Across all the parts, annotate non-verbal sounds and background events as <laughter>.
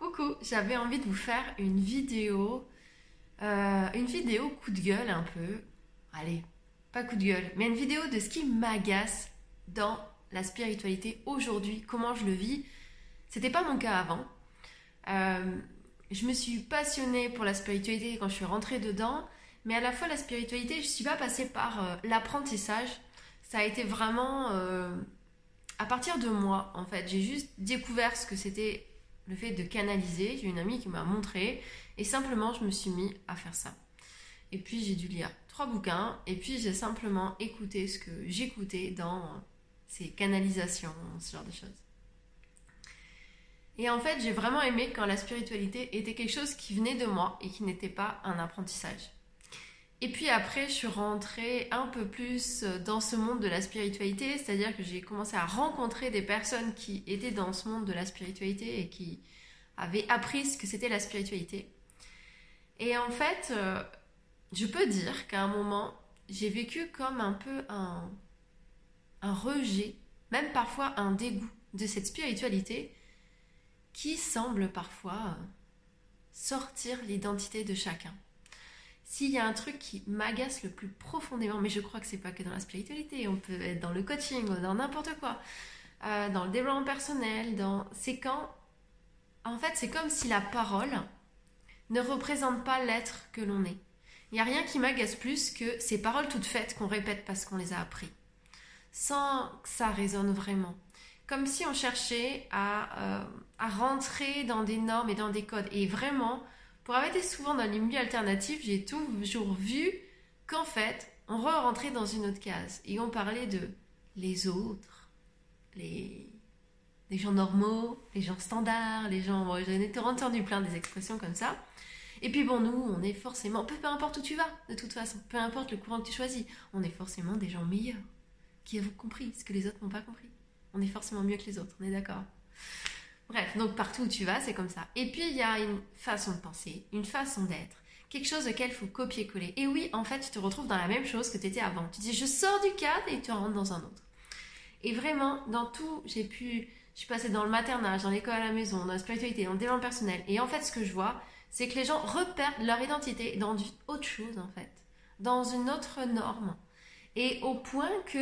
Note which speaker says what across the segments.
Speaker 1: Coucou, j'avais envie de vous faire une vidéo, euh, une vidéo coup de gueule un peu. Allez, pas coup de gueule, mais une vidéo de ce qui m'agace dans la spiritualité aujourd'hui, comment je le vis. C'était pas mon cas avant. Euh, je me suis passionnée pour la spiritualité quand je suis rentrée dedans, mais à la fois la spiritualité, je suis pas passée par euh, l'apprentissage. Ça a été vraiment à partir de moi, en fait. J'ai juste découvert ce que c'était le fait de canaliser. J'ai une amie qui m'a montré et simplement je me suis mis à faire ça. Et puis j'ai dû lire trois bouquins et puis j'ai simplement écouté ce que j'écoutais dans ces canalisations, ce genre de choses. Et en fait, j'ai vraiment aimé quand la spiritualité était quelque chose qui venait de moi et qui n'était pas un apprentissage. Et puis après, je suis rentrée un peu plus dans ce monde de la spiritualité, c'est-à-dire que j'ai commencé à rencontrer des personnes qui étaient dans ce monde de la spiritualité et qui avaient appris ce que c'était la spiritualité. Et en fait, euh, je peux dire qu'à un moment, j'ai vécu comme un peu un, un rejet, même parfois un dégoût de cette spiritualité qui semble parfois sortir l'identité de chacun. S'il y a un truc qui m'agace le plus profondément, mais je crois que c'est pas que dans la spiritualité, on peut être dans le coaching, dans n'importe quoi, euh, dans le développement personnel, dans... c'est quand, en fait, c'est comme si la parole ne représente pas l'être que l'on est. Il n'y a rien qui m'agace plus que ces paroles toutes faites qu'on répète parce qu'on les a appris, sans que ça résonne vraiment. Comme si on cherchait à, euh, à rentrer dans des normes et dans des codes. Et vraiment, pour avoir souvent dans les milieux alternatifs, j'ai toujours vu qu'en fait, on re-rentrait dans une autre case et on parlait de les autres, les, gens normaux, les gens standards, les gens. J'en ai entendu plein des expressions comme ça. Et puis bon, nous, on est forcément, peu, peu importe où tu vas, de toute façon, peu importe le courant que tu choisis, on est forcément des gens meilleurs, qui ont compris ce que les autres n'ont pas compris. On est forcément mieux que les autres, on est d'accord Bref, donc partout où tu vas, c'est comme ça. Et puis il y a une façon de penser, une façon d'être, quelque chose auquel faut copier-coller. Et oui, en fait, tu te retrouves dans la même chose que tu étais avant. Tu dis, je sors du cadre et tu rentres dans un autre. Et vraiment, dans tout, j'ai pu, je suis passée dans le maternage, dans l'école à la maison, dans la spiritualité, dans le développement personnel. Et en fait, ce que je vois, c'est que les gens repèrent leur identité dans une autre chose, en fait, dans une autre norme. Et au point que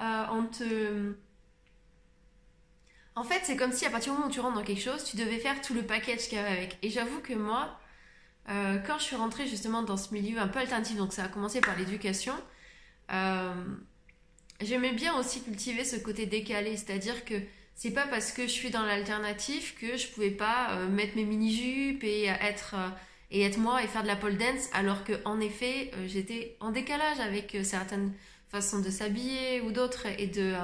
Speaker 1: euh, on te en fait, c'est comme si à partir du moment où tu rentres dans quelque chose, tu devais faire tout le package qu'il y avait avec. Et j'avoue que moi, euh, quand je suis rentrée justement dans ce milieu un peu alternatif, donc ça a commencé par l'éducation, euh, j'aimais bien aussi cultiver ce côté décalé, c'est-à-dire que c'est pas parce que je suis dans l'alternatif que je pouvais pas euh, mettre mes mini-jupes et être et être moi et faire de la pole dance, alors que en effet j'étais en décalage avec certaines façons de s'habiller ou d'autres et de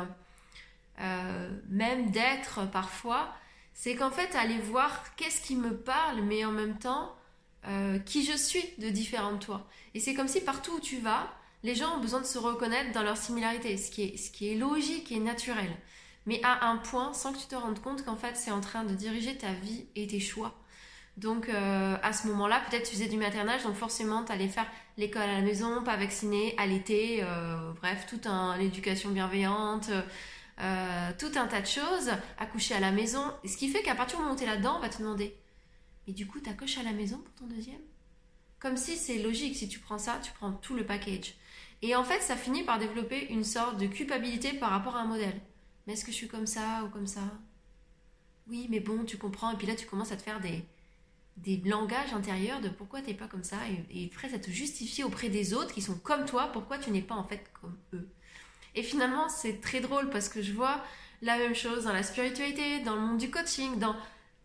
Speaker 1: euh, même d'être parfois, c'est qu'en fait aller voir qu'est-ce qui me parle, mais en même temps euh, qui je suis de différent de toi. Et c'est comme si partout où tu vas, les gens ont besoin de se reconnaître dans leur similarité, ce qui est, ce qui est logique et naturel. Mais à un point, sans que tu te rendes compte qu'en fait c'est en train de diriger ta vie et tes choix. Donc euh, à ce moment-là, peut-être tu faisais du maternage, donc forcément tu allais faire l'école à la maison, pas vacciné, à l'été, bref, toute l'éducation bienveillante, euh, tout un tas de choses, accoucher à la maison. Ce qui fait qu'à partir du moment où tu là-dedans, on va te demander Et du coup, tu accouches à la maison pour ton deuxième? Comme si c'est logique, si tu prends ça, tu prends tout le package. Et en fait, ça finit par développer une sorte de culpabilité par rapport à un modèle. Mais est-ce que je suis comme ça ou comme ça? Oui, mais bon, tu comprends. Et puis là, tu commences à te faire des, des langages intérieurs de pourquoi tu n'es pas comme ça et, et à te justifier auprès des autres qui sont comme toi, pourquoi tu n'es pas en fait comme eux. Et finalement, c'est très drôle parce que je vois la même chose dans la spiritualité, dans le monde du coaching, dans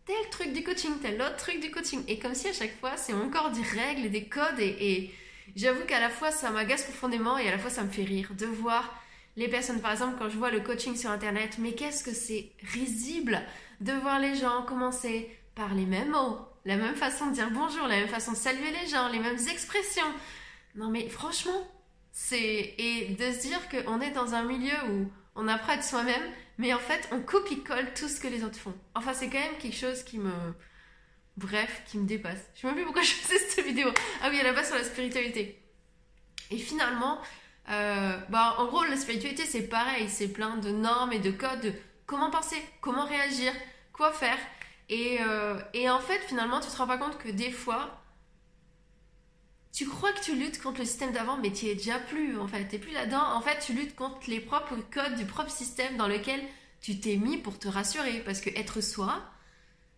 Speaker 1: tel truc du coaching, tel autre truc du coaching. Et comme si à chaque fois, c'est encore des règles et des codes. Et, j'avoue qu'à la fois, ça m'agace profondément et à la fois, ça me fait rire de voir les personnes, par exemple, quand je vois le coaching sur Internet, mais qu'est-ce que c'est risible de voir les gens commencer par les mêmes mots, la même façon de dire bonjour, la même façon de saluer les gens, les mêmes expressions. Non mais franchement, c'est et de se dire qu'on est dans un milieu où on apprend à être soi-même, mais en fait on copie-colle tout ce que les autres font. Enfin c'est quand même quelque chose qui me bref, qui me dépasse. Je sais même plus pourquoi <laughs> je faisais cette vidéo. Ah oui, à la base sur la spiritualité. Et finalement, euh, bah, en gros, la spiritualité, c'est pareil. C'est plein de normes et de codes de comment penser, comment réagir, quoi faire. Et, euh, et en fait, finalement, tu te rends pas compte que des fois, tu crois que tu luttes contre le système d'avant, mais tu es déjà plus, en fait, t'es plus là-dedans. En fait, tu luttes contre les propres codes du propre système dans lequel tu t'es mis pour te rassurer. Parce que être soi,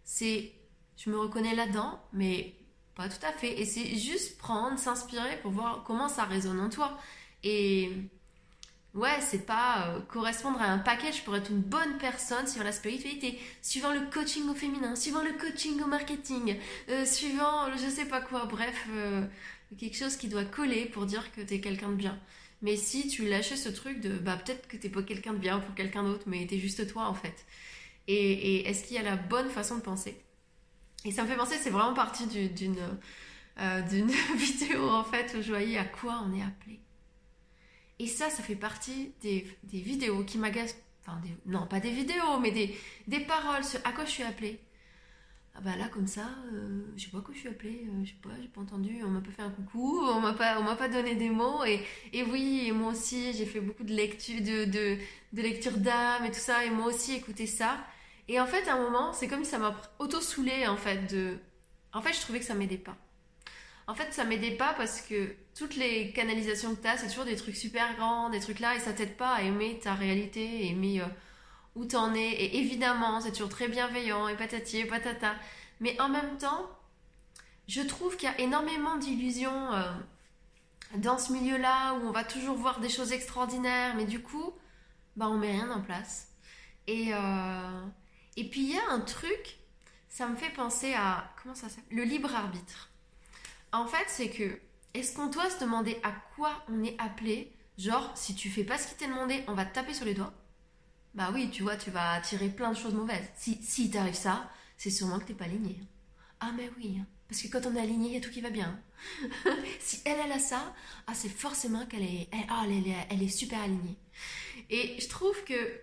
Speaker 1: c'est, je me reconnais là-dedans, mais pas tout à fait. Et c'est juste prendre, s'inspirer pour voir comment ça résonne en toi. Et ouais, c'est pas euh, correspondre à un package pour être une bonne personne suivant la spiritualité, suivant le coaching au féminin, suivant le coaching au marketing, euh, suivant je sais pas quoi, bref, euh, quelque chose qui doit coller pour dire que t'es quelqu'un de bien. Mais si tu lâchais ce truc de bah peut-être que t'es pas quelqu'un de bien pour quelqu'un d'autre, mais t'es juste toi en fait. Et, est-ce qu'il y a la bonne façon de penser? Et ça me fait penser, c'est vraiment parti d'une <laughs> d'une vidéo en fait où je voyais à quoi on est appelé. Et ça, ça fait partie des, vidéos qui m'agacent. Non, pas des vidéos, mais des, des paroles sur à quoi je suis appelée. Ah bah là, comme ça, euh, je sais pas quoi je suis appelée, euh, je sais pas, j'ai pas entendu, on m'a pas fait un coucou, on m'a pas, on m'a pas donné des mots. Et, et oui, et moi aussi, j'ai fait beaucoup de lecture, de, de, de d'âme et tout ça, et moi aussi, écouter ça. Et en fait, à un moment, c'est comme si ça m'a auto-soulé, en fait, de... En fait, je trouvais que ça m'aidait pas. En fait, ça m'aidait pas parce que toutes les canalisations que tu as, c'est toujours des trucs super grands, des trucs là, et ça t'aide pas à aimer ta réalité, aimer euh, où t'en es. Et évidemment, c'est toujours très bienveillant, et patati et patata. Mais en même temps, je trouve qu'il y a énormément d'illusions euh, dans ce milieu-là, où on va toujours voir des choses extraordinaires, mais du coup, bah, on met rien en place. Et, euh, et puis, il y a un truc, ça me fait penser à, comment ça s'appelle Le libre arbitre. En fait, c'est que, est-ce qu'on doit se demander à quoi on est appelé? Genre, si tu fais pas ce qui t'est demandé, on va te taper sur les doigts Bah oui, tu vois, tu vas attirer plein de choses mauvaises. Si, si t'arrive ça, c'est sûrement que t'es pas aligné. Ah, mais oui, hein. parce que quand on est aligné, il y a tout qui va bien. <laughs> si elle, elle a ça, ah, c'est forcément qu'elle est, ah, elle, est, super alignée. Et je trouve que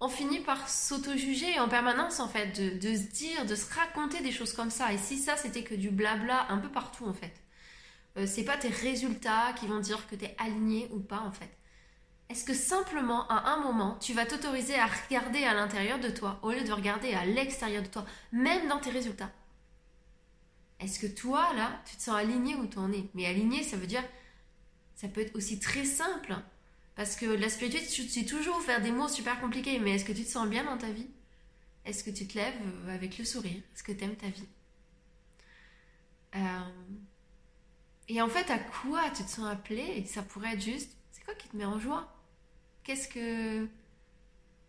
Speaker 1: on finit par s'auto-juger en permanence, en fait, de, se dire, de se raconter des choses comme ça. Et si ça, c'était que du blabla un peu partout, en fait. Euh, c'est pas tes résultats qui vont dire que tu es aligné ou pas, en fait. Est-ce que simplement, à un moment, tu vas t'autoriser à regarder à l'intérieur de toi au lieu de regarder à l'extérieur de toi, même dans tes résultats? Est-ce que toi, là, tu te sens aligné ou en es? Mais aligné, ça veut dire, ça peut être aussi très simple parce que la spiritualité, c'est toujours faire des mots super compliqués, mais est-ce que tu te sens bien dans ta vie? Est-ce que tu te lèves avec le sourire? Est-ce que tu aimes ta vie? Euh, Et en fait, à quoi tu te sens appelé? Ça pourrait être juste, c'est quoi qui te met en joie? Qu'est-ce que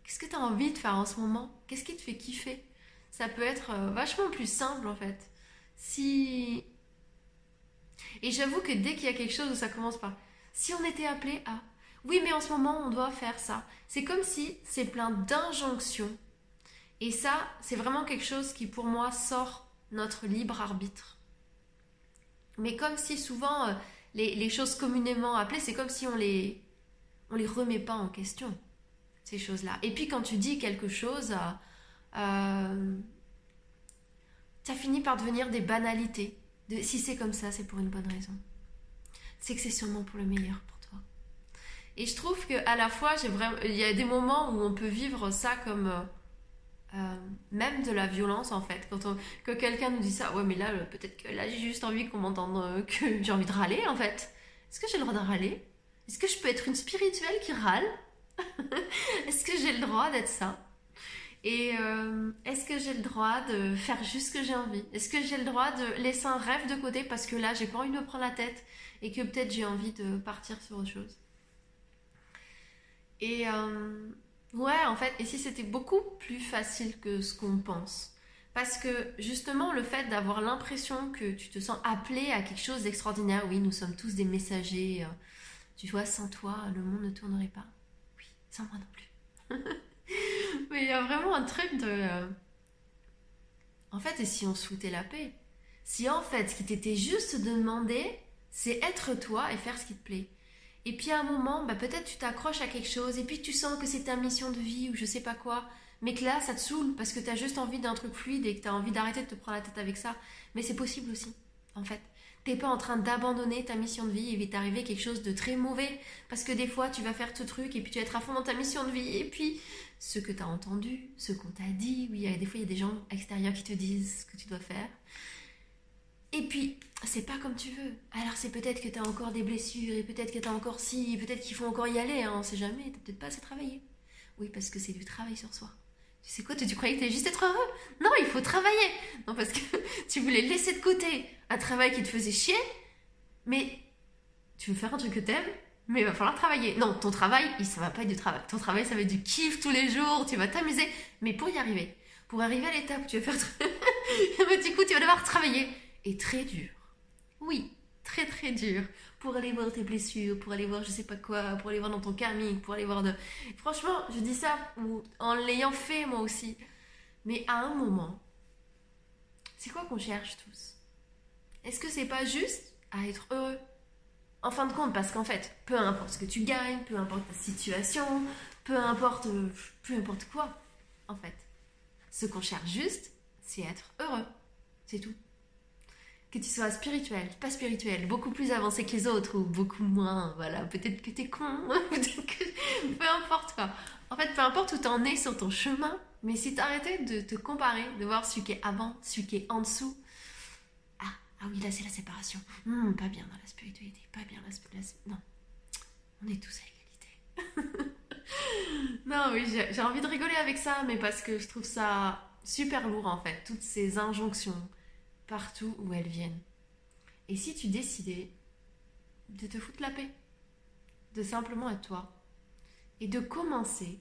Speaker 1: qu'est-ce que tu as envie de faire en ce moment? Qu'est-ce qui te fait kiffer? Ça peut être euh, vachement plus simple en fait. Si et j'avoue que dès qu'il y a quelque chose où ça commence par si on était appelé à oui, mais en ce moment, on doit faire ça. C'est comme si c'est plein d'injonctions. Et ça, c'est vraiment quelque chose qui, pour moi, sort notre libre arbitre. Mais comme si souvent, euh, les, choses communément appelées, c'est comme si on les, on les remet pas en question, ces choses-là. Et puis quand tu dis quelque chose, euh, euh ça finit par devenir des banalités. Si c'est comme ça, c'est pour une bonne raison. C'est que c'est sûrement pour le meilleur. Et je trouve que à la fois, j'ai vraiment, il y a des moments où on peut vivre ça comme euh, euh, même de la violence en fait. Quand on, que quelqu'un nous dit ça, ouais, mais là, peut-être que là, j'ai juste envie qu'on m'entende, que j'ai envie de râler en fait. Est-ce que j'ai le droit de râler? Est-ce que je peux être une spirituelle qui râle <laughs> Est-ce que j'ai le droit d'être ça et est-ce que j'ai le droit de faire juste ce que j'ai envie Est-ce que j'ai le droit de laisser un rêve de côté parce que là, j'ai pas envie de me prendre la tête et que peut-être j'ai envie de partir sur autre chose et euh, ouais, en fait, et si c'était beaucoup plus facile que ce qu'on pense Parce que justement, le fait d'avoir l'impression que tu te sens appelé à quelque chose d'extraordinaire, oui, nous sommes tous des messagers. Euh, tu vois, sans toi, le monde ne tournerait pas. Oui, sans moi non plus. <laughs> Mais il y a vraiment un truc de. Euh, en fait, et si on se foutait la paix? Si en fait, ce qui t'était juste de demander, c'est être toi et faire ce qui te plaît. Et puis à un moment, bah, peut-être tu t'accroches à quelque chose et puis tu sens que c'est ta mission de vie ou je sais pas quoi. Mais que là, ça te saoule parce que tu as juste envie d'un truc fluide et que tu as envie d'arrêter de te prendre la tête avec ça. Mais c'est possible aussi. en fait. T'es pas en train d'abandonner ta mission de vie, il va t'arriver quelque chose de très mauvais. Parce que des fois, tu vas faire ce truc et puis tu vas être à fond dans ta mission de vie. Et puis, ce que tu as entendu, ce qu'on t'a dit, oui, des fois, il y a des gens extérieurs qui te disent ce que tu dois faire. Et puis, c'est pas comme tu veux. Alors, c'est peut-être que tu as encore des blessures, et peut-être que tu as encore si, peut-être qu'il faut encore y aller, hein, on sait jamais, t'as peut-être pas assez travaillé. Oui, parce que c'est du travail sur soi. Tu sais quoi, tu croyais que t'allais juste être heureux? Non, il faut travailler Non, parce que <laughs> tu voulais laisser de côté un travail qui te faisait chier, mais tu veux faire un truc que t'aimes, mais il va falloir travailler. Non, ton travail, ça va pas être du travail. Ton travail, ça va être du kiff tous les jours, tu vas t'amuser. Mais pour y arriver, pour arriver à l'étape où tu vas faire... du <laughs> coup, tu vas devoir travailler. Et très dur. Oui, très très dur pour aller voir tes blessures, pour aller voir je sais pas quoi, pour aller voir dans ton karmique, pour aller voir de... Franchement, je dis ça en l'ayant fait moi aussi. Mais à un moment, c'est quoi qu'on cherche tous? Est-ce que c'est pas juste à être heureux? En fin de compte, parce qu'en fait, peu importe ce que tu gagnes, peu importe ta situation, peu importe, peu importe quoi, en fait, ce qu'on cherche juste, c'est être heureux. C'est tout que tu sois spirituel, pas spirituel, beaucoup plus avancé que les autres ou beaucoup moins, voilà, peut-être que t'es con, <laughs> peu importe quoi. En fait, peu importe où t'en es sur ton chemin, mais si t'arrêtais de te comparer, de voir celui qui est avant, celui qui est en dessous, ah, ah oui, là c'est la séparation. Hmm, pas bien dans la spiritualité, pas bien la, spiritualité. Non, on est tous à égalité. <laughs> non, oui, j'ai envie de rigoler avec ça, mais parce que je trouve ça super lourd en fait, toutes ces injonctions partout où elles viennent. Et si tu décidais de te foutre la paix, de simplement être toi, et de commencer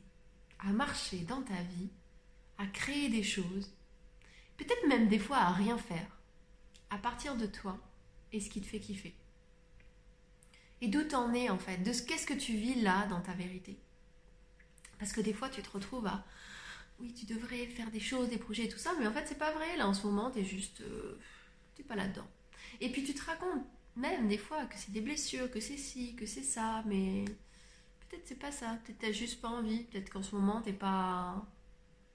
Speaker 1: à marcher dans ta vie, à créer des choses, peut-être même des fois à rien faire, à partir de toi et ce qui te fait kiffer. Et d'où t'en es en fait, de ce qu'est-ce que tu vis là dans ta vérité? Parce que des fois tu te retrouves à oui, tu devrais faire des choses, des projets et tout ça, mais en fait, c'est pas vrai. Là, en ce moment, t'es juste. Euh, t'es pas là-dedans. Et puis, tu te racontes même des fois que c'est des blessures, que c'est ci, que c'est ça, mais peut-être c'est pas ça. Peut-être t'as juste pas envie. Peut-être qu'en ce moment, t'es pas.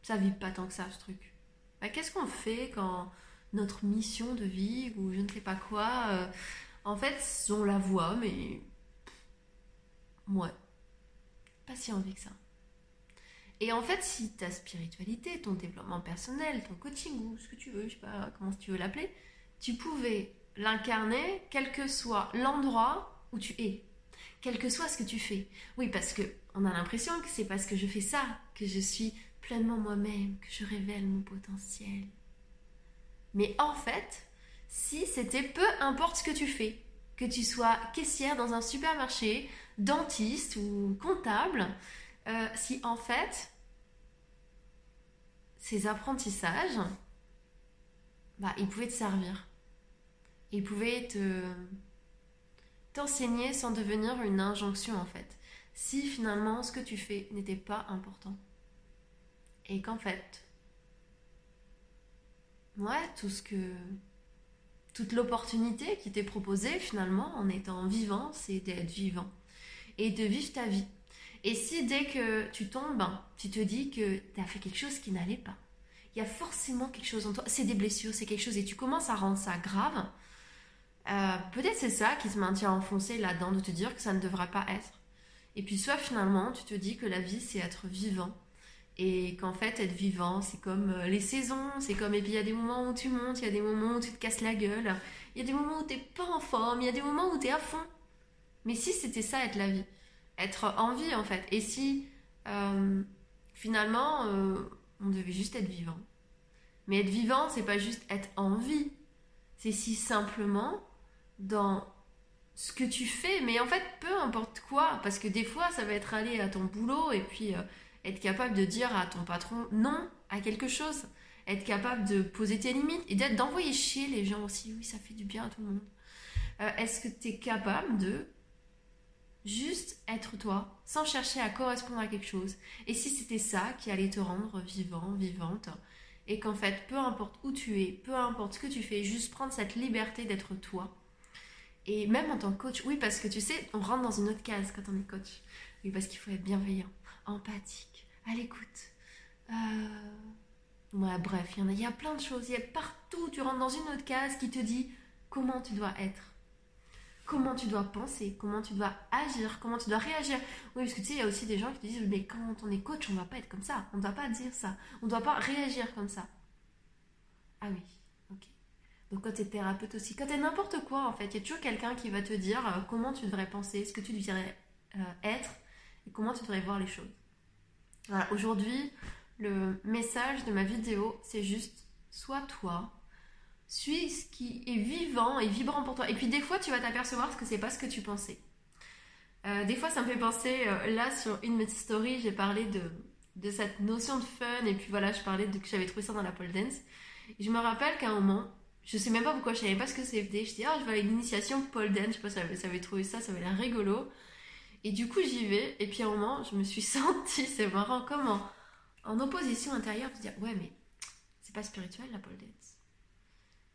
Speaker 1: Ça vibre pas tant que ça, ce truc. Bah, qu'est-ce qu'on fait quand notre mission de vie, ou je ne sais pas quoi, euh, en fait, on la voit, mais. Ouais. Pas si envie que ça. Et en fait, si ta spiritualité, ton développement personnel, ton coaching ou ce que tu veux, je sais pas comment tu veux l'appeler, tu pouvais l'incarner quel que soit l'endroit où tu es, quel que soit ce que tu fais. Oui, parce que on a l'impression que c'est parce que je fais ça que je suis pleinement moi-même, que je révèle mon potentiel. Mais en fait, si c'était peu importe ce que tu fais, que tu sois caissière dans un supermarché, dentiste ou comptable, euh, si en fait, ces apprentissages, bah, ils pouvaient te servir. Ils pouvaient te t'enseigner sans devenir une injonction en fait. Si finalement ce que tu fais n'était pas important. Et qu'en fait, ouais, tout ce que toute l'opportunité qui t'est proposée finalement en étant vivant, c'est d'être vivant et de vivre ta vie. Et si dès que tu tombes, tu te dis que tu as fait quelque chose qui n'allait pas, il y a forcément quelque chose en toi, c'est des blessures, c'est quelque chose, et tu commences à rendre ça grave, euh, peut-être c'est ça qui te maintient enfoncé là-dedans, de te dire que ça ne devrait pas être. Et puis soit finalement, tu te dis que la vie, c'est être vivant. Et qu'en fait, être vivant, c'est comme euh, les saisons, c'est comme, et puis il y a des moments où tu montes, il y a des moments où tu te casses la gueule, il y a des moments où tu n'es pas en forme, il y a des moments où tu es à fond. Mais si c'était ça, être la vie, être en vie en fait. Et si euh, finalement euh, on devait juste être vivant. Mais être vivant, c'est pas juste être en vie. C'est si simplement dans ce que tu fais, mais en fait peu importe quoi, parce que des fois ça va être aller à ton boulot et puis euh, être capable de dire à ton patron non à quelque chose, être capable de poser tes limites et d'être d'envoyer chier les gens aussi. Oui, ça fait du bien à tout le monde. Est-ce que tu es capable de Juste être toi, sans chercher à correspondre à quelque chose. Et si c'était ça qui allait te rendre vivant, vivante, et qu'en fait, peu importe où tu es, peu importe ce que tu fais, juste prendre cette liberté d'être toi. Et même en tant que coach, oui, parce que tu sais, on rentre dans une autre case quand on est coach. Oui, parce qu'il faut être bienveillant, empathique, à l'écoute. Euh... Ouais, bref, il y, a, y a plein de choses. Il y a partout, tu rentres dans une autre case qui te dit comment tu dois être comment tu dois penser, comment tu dois agir, comment tu dois réagir. Oui, parce que tu sais, il y a aussi des gens qui disent, mais quand on est coach, on ne doit pas être comme ça, on ne doit pas dire ça, on ne doit pas réagir comme ça. Ah oui, ok. Donc quand tu thérapeute aussi, quand tu n'importe quoi, en fait, il y a toujours quelqu'un qui va te dire euh, comment tu devrais penser, ce que tu devrais euh, être, et comment tu devrais voir les choses. Voilà, aujourd'hui, le message de ma vidéo, c'est juste, sois toi, suis ce qui est vivant et vibrant pour toi. Et puis des fois, tu vas t'apercevoir que c'est pas ce que tu pensais. Euh, des fois, ça me fait penser, euh, là, sur une stories, j'ai parlé de, de cette notion de fun, et puis voilà, je parlais de que j'avais trouvé ça dans la pole dance. Et je me rappelle qu'à un moment, je sais même pas pourquoi, je savais pas ce que c'était. Je dis, ah, je vais à une initiation pole dance, je sais pas, ça, ça avait trouvé ça, ça avait l'air rigolo. Et du coup, j'y vais, et puis à un moment, je me suis <laughs> sentie, c'est marrant, comme en, en opposition intérieure, de dire, ouais, mais c'est pas spirituel la pole dance.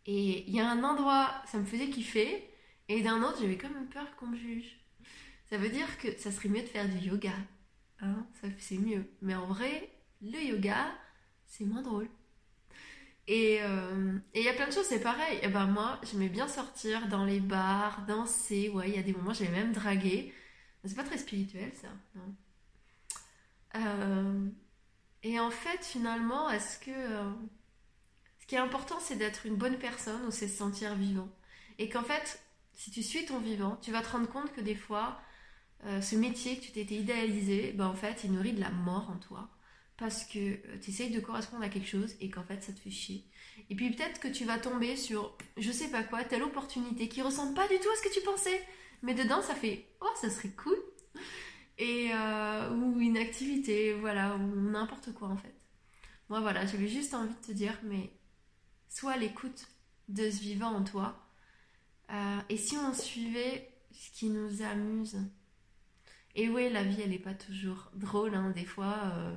Speaker 1: Et il y a un endroit, ça me faisait kiffer, et d'un autre, j'avais même peur qu'on me juge. Ça veut dire que ça serait mieux de faire du yoga. Hein ça, c'est mieux. Mais en vrai, le yoga, c'est moins drôle. Et euh, il y a plein de choses, c'est pareil. Et ben moi, j'aimais bien sortir dans les bars, danser. Ouais, il y a des moments, j'avais même dragué. C'est pas très spirituel, ça. Euh, et en fait, finalement, est-ce que euh, ce qui est important, c'est d'être une bonne personne ou c'est se sentir vivant. Et qu'en fait, si tu suis ton vivant, tu vas te rendre compte que des fois, euh, ce métier que tu t'étais idéalisé, ben en fait, il nourrit de la mort en toi. Parce que euh, tu essayes de correspondre à quelque chose et qu'en fait, ça te fait chier. Et puis peut-être que tu vas tomber sur, je sais pas quoi, telle opportunité qui ressemble pas du tout à ce que tu pensais. Mais dedans, ça fait, oh, ça serait cool. Et, euh, ou une activité, voilà, ou n'importe quoi en fait. Moi, voilà, j'avais juste envie de te dire, mais soit l'écoute de ce vivant en toi. Euh, et si on suivait ce qui nous amuse Et oui, la vie, elle n'est pas toujours drôle. Hein. Des fois, euh,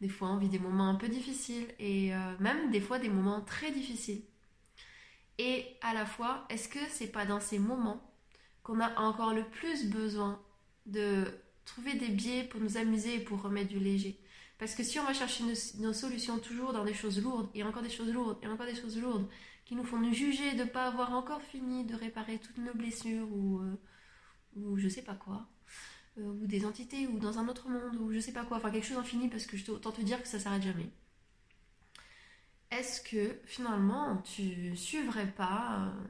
Speaker 1: des fois, on vit des moments un peu difficiles et euh, même des fois des moments très difficiles. Et à la fois, est-ce que c'est pas dans ces moments qu'on a encore le plus besoin de trouver des biais pour nous amuser et pour remettre du léger? Parce que si on va chercher nos, solutions toujours dans des choses lourdes, et encore des choses lourdes, et encore des choses lourdes, qui nous font nous juger de ne pas avoir encore fini de réparer toutes nos blessures, ou, euh, ou je sais pas quoi, euh, ou des entités, ou dans un autre monde, ou je sais pas quoi, enfin quelque chose d'infini, parce que je autant te dire que ça s'arrête jamais. Est-ce que finalement tu suivrais pas euh,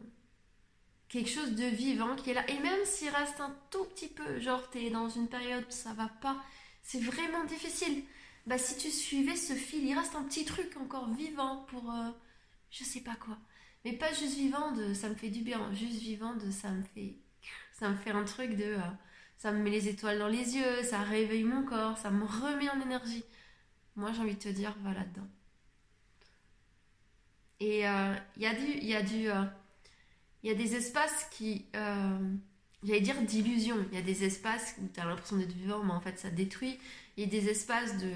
Speaker 1: quelque chose de vivant qui est là, et même s'il reste un tout petit peu, genre t'es dans une période où ça va pas, c'est vraiment difficile bah si tu suivais ce fil, il reste un petit truc encore vivant pour euh, je sais pas quoi. Mais pas juste vivant de ça me fait du bien, juste vivant de ça me fait ça me fait un truc de euh, ça me met les étoiles dans les yeux, ça réveille mon corps, ça me remet en énergie. Moi j'ai envie de te dire va là-dedans. Et il euh, y a du y a du il y a des espaces qui j'allais dire d'illusion. Il y a des espaces où tu as l'impression d'être vivant, mais en fait ça détruit. Il y a des espaces de,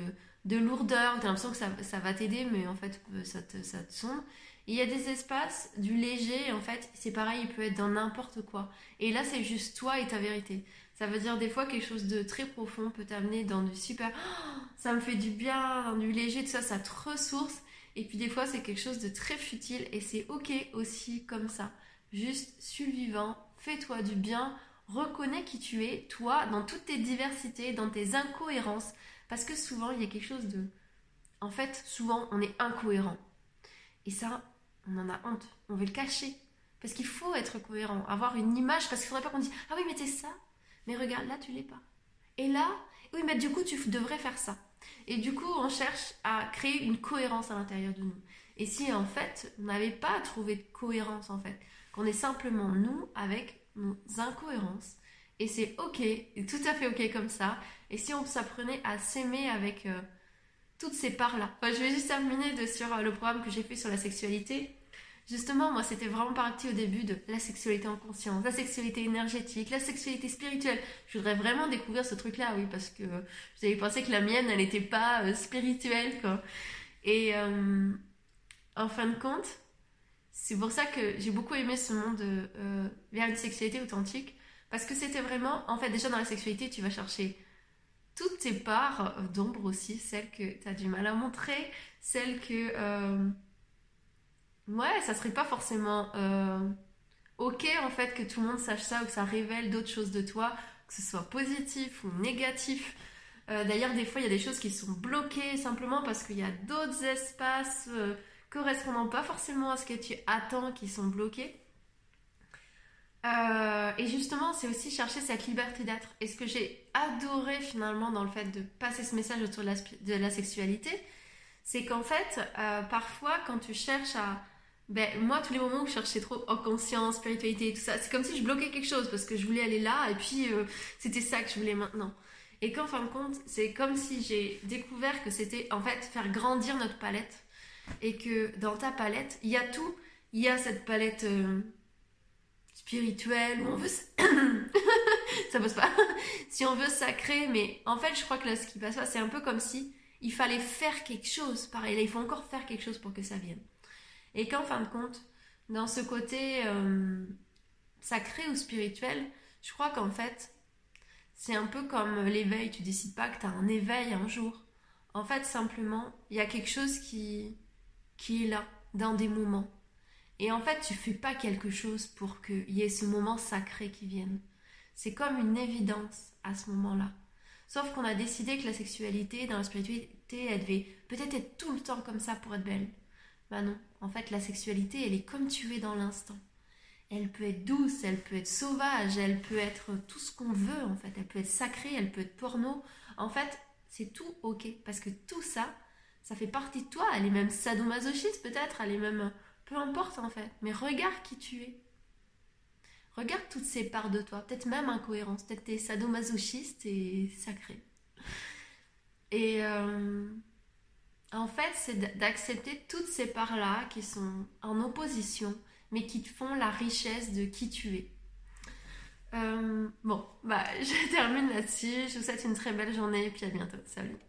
Speaker 1: de lourdeur, tu as l'impression que ça, ça va t'aider, mais en fait ça te, ça te sonde. il y a des espaces du léger, en fait c'est pareil, il peut être dans n'importe quoi. Et là c'est juste toi et ta vérité. Ça veut dire des fois quelque chose de très profond peut t'amener dans du super, oh, ça me fait du bien, dans du léger, tout ça, ça te ressource. Et puis des fois c'est quelque chose de très futile et c'est ok aussi comme ça. Juste suis vivant, fais-toi du bien, reconnais qui tu es, toi, dans toutes tes diversités, dans tes incohérences, parce que souvent, il y a quelque chose de... En fait, souvent, on est incohérent. Et ça, on en a honte, on veut le cacher. Parce qu'il faut être cohérent, avoir une image, parce qu'il faudrait pas qu'on dise Ah oui, mais c'est ça, mais regarde, là, tu l'es pas. Et là, oui, mais du coup, tu devrais faire ça. Et du coup, on cherche à créer une cohérence à l'intérieur de nous. Et si en fait, on n'avait pas trouvé de cohérence, en fait, qu'on est simplement nous avec nos incohérences. Et c'est ok, tout à fait ok comme ça. Et si on s'apprenait à s'aimer avec euh, toutes ces parts-là. je vais juste terminer de, sur euh, le programme que j'ai fait sur la sexualité. Justement, moi, c'était vraiment parti au début de la sexualité en conscience, la sexualité énergétique, la sexualité spirituelle. Je voudrais vraiment découvrir ce truc-là, oui, parce que j'avais pensé que la mienne, elle n'était pas euh, spirituelle, quoi. Et en fin de compte, c'est pour ça que j'ai beaucoup aimé ce monde euh, vers une sexualité authentique. Parce que c'était vraiment, en fait, déjà dans la sexualité, tu vas chercher toutes tes parts d'ombre aussi, celles que tu as du mal à montrer, celles que. Euh, ouais, ça serait pas forcément euh, ok en fait que tout le monde sache ça ou que ça révèle d'autres choses de toi, que ce soit positif ou négatif. Euh, d'ailleurs, des fois, il y a des choses qui sont bloquées simplement parce qu'il y a d'autres espaces euh, correspondant pas forcément à ce que tu attends qui sont bloqués. Euh, et justement, c'est aussi chercher cette liberté d'être. Et ce que j'ai adoré finalement dans le fait de passer ce message autour de la, sexualité, c'est qu'en fait, parfois, quand tu cherches à ben, moi, tous les moments où je cherchais trop en conscience, spiritualité et tout ça, c'est comme si je bloquais quelque chose parce que je voulais aller là et puis euh, c'était ça que je voulais maintenant. Et qu'en fin de compte, c'est comme si j'ai découvert que c'était en fait faire grandir notre palette et que dans ta palette, il y a tout. Il y a cette palette euh, spirituelle où on veut. <coughs> ça passe pas. <laughs> si on veut sacré, mais en fait, je crois que là, ce qui passe pas, c'est un peu comme si il fallait faire quelque chose. Pareil, là, il faut encore faire quelque chose pour que ça vienne. Et qu'en fin de compte, dans ce côté euh, sacré ou spirituel, je crois qu'en fait, c'est un peu comme l'éveil. Tu décides pas que tu as un éveil un jour. En fait, simplement, il y a quelque chose qui, qui est là, dans des moments. Et en fait, tu fais pas quelque chose pour qu'il y ait ce moment sacré qui vienne. C'est comme une évidence à ce moment-là. Sauf qu'on a décidé que la sexualité, dans la spiritualité, elle devait peut-être être tout le temps comme ça pour être belle. Bah non, en fait la sexualité elle est comme tu es dans l'instant. Elle peut être douce, elle peut être sauvage, elle peut être tout ce qu'on veut en fait. Elle peut être sacrée, elle peut être porno. En fait, c'est tout ok parce que tout ça, ça fait partie de toi. Elle est même sadomasochiste peut-être, elle est même peu importe en fait. Mais regarde qui tu es. Regarde toutes ces parts de toi, peut-être même incohérence, peut-être t'es sadomasochiste et sacré. Et euh, en fait, c'est d'accepter toutes ces parts-là qui sont en opposition, mais qui font la richesse de qui tu es. Euh, bon, bah, <laughs> je termine là-dessus. Je vous souhaite une très belle journée et puis à bientôt. Salut